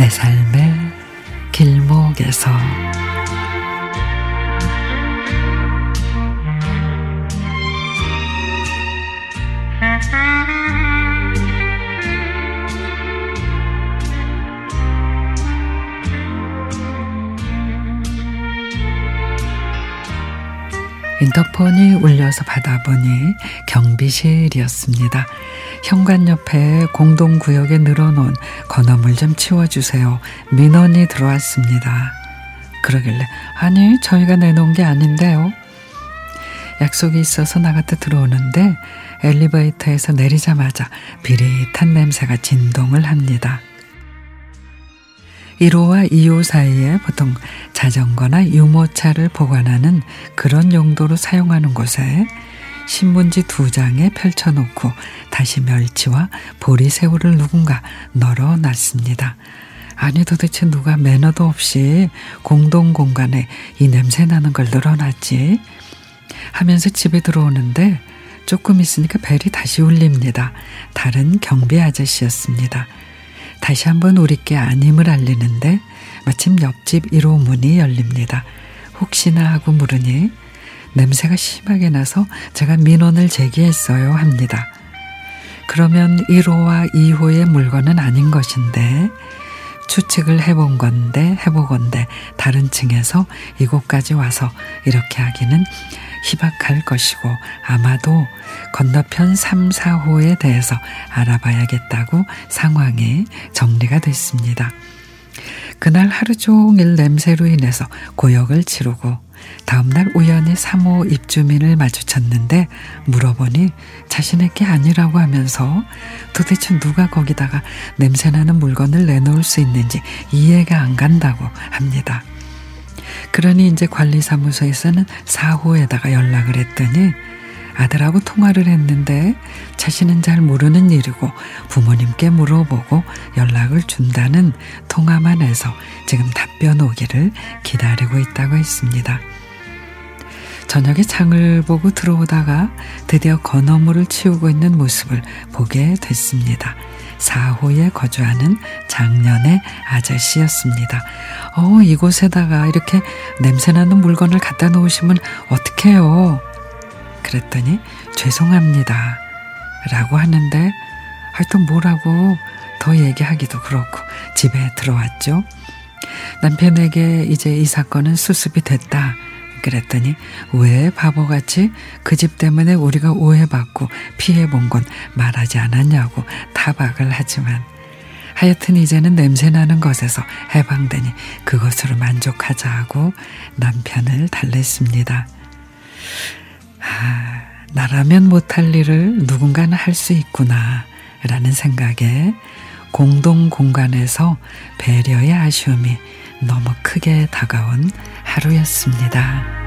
내 삶의 길목에서 인터폰이 울려서 받아보니 경비실이었습니다. 현관 옆에 공동구역에 늘어놓은 건어물 좀 치워주세요. 민원이 들어왔습니다. 그러길래 아니 저희가 내놓은 게 아닌데요. 약속이 있어서 나갔다 들어오는데 엘리베이터에서 내리자마자 비릿한 냄새가 진동을 합니다. 1호와 2호 사이에 보통 자전거나 유모차를 보관하는 그런 용도로 사용하는 곳에 신문지 두 장에 펼쳐놓고 다시 멸치와 보리새우를 누군가 널어놨습니다. 아니 도대체 누가 매너도 없이 공동 공간에 이 냄새 나는 걸 늘어놨지 하면서 집에 들어오는데 조금 있으니까 벨이 다시 울립니다. 다른 경비 아저씨였습니다. 다시 한번 우리께 아님을 알리는데 마침 옆집 1호 문이 열립니다. 혹시나 하고 물으니 냄새가 심하게 나서 제가 민원을 제기했어요 합니다. 그러면 1호와 2호의 물건은 아닌 것인데 추측을 해본 건데 해보건데 다른 층에서 이곳까지 와서 이렇게 하기는 희박할 것이고 아마도 건너편 3, 4호에 대해서 알아봐야겠다고 상황이 정리가 됐습니다. 그날 하루 종일 냄새로 인해서 고역을 치르고 다음날 우연히 3호 입주민을 마주쳤는데 물어보니 자신의 게 아니라고 하면서 도대체 누가 거기다가 냄새나는 물건을 내놓을 수 있는지 이해가 안 간다고 합니다. 그러니 이제 관리사무소에서는 4호에다가 연락을 했더니 아들하고 통화를 했는데 자신은 잘 모르는 일이고 부모님께 물어보고 연락을 준다는 통화만 해서 지금 답변 오기를 기다리고 있다고 했습니다. 저녁에 창을 보고 들어오다가 드디어 건어물을 치우고 있는 모습을 보게 됐습니다. 4호에 거주하는 작년의 아저씨였습니다. 어, 이곳에다가 이렇게 냄새나는 물건을 갖다 놓으시면 어떡해요? 그랬더니 죄송합니다. 라고 하는데 하여튼 뭐라고 더 얘기하기도 그렇고 집에 들어왔죠. 남편에게 이제 이 사건은 수습이 됐다. 그랬더니 왜 바보같이 그 집 때문에 우리가 오해받고 피해본 건 말하지 않았냐고 타박을 하지만 하여튼 이제는 냄새나는 것에서 해방되니 그것으로 만족하자 하고 남편을 달랬습니다. 아, 나라면 못할 일을 누군가는 할 수 있구나 라는 생각에 공동 공간에서 배려의 아쉬움이 너무 크게 다가온 하루였습니다.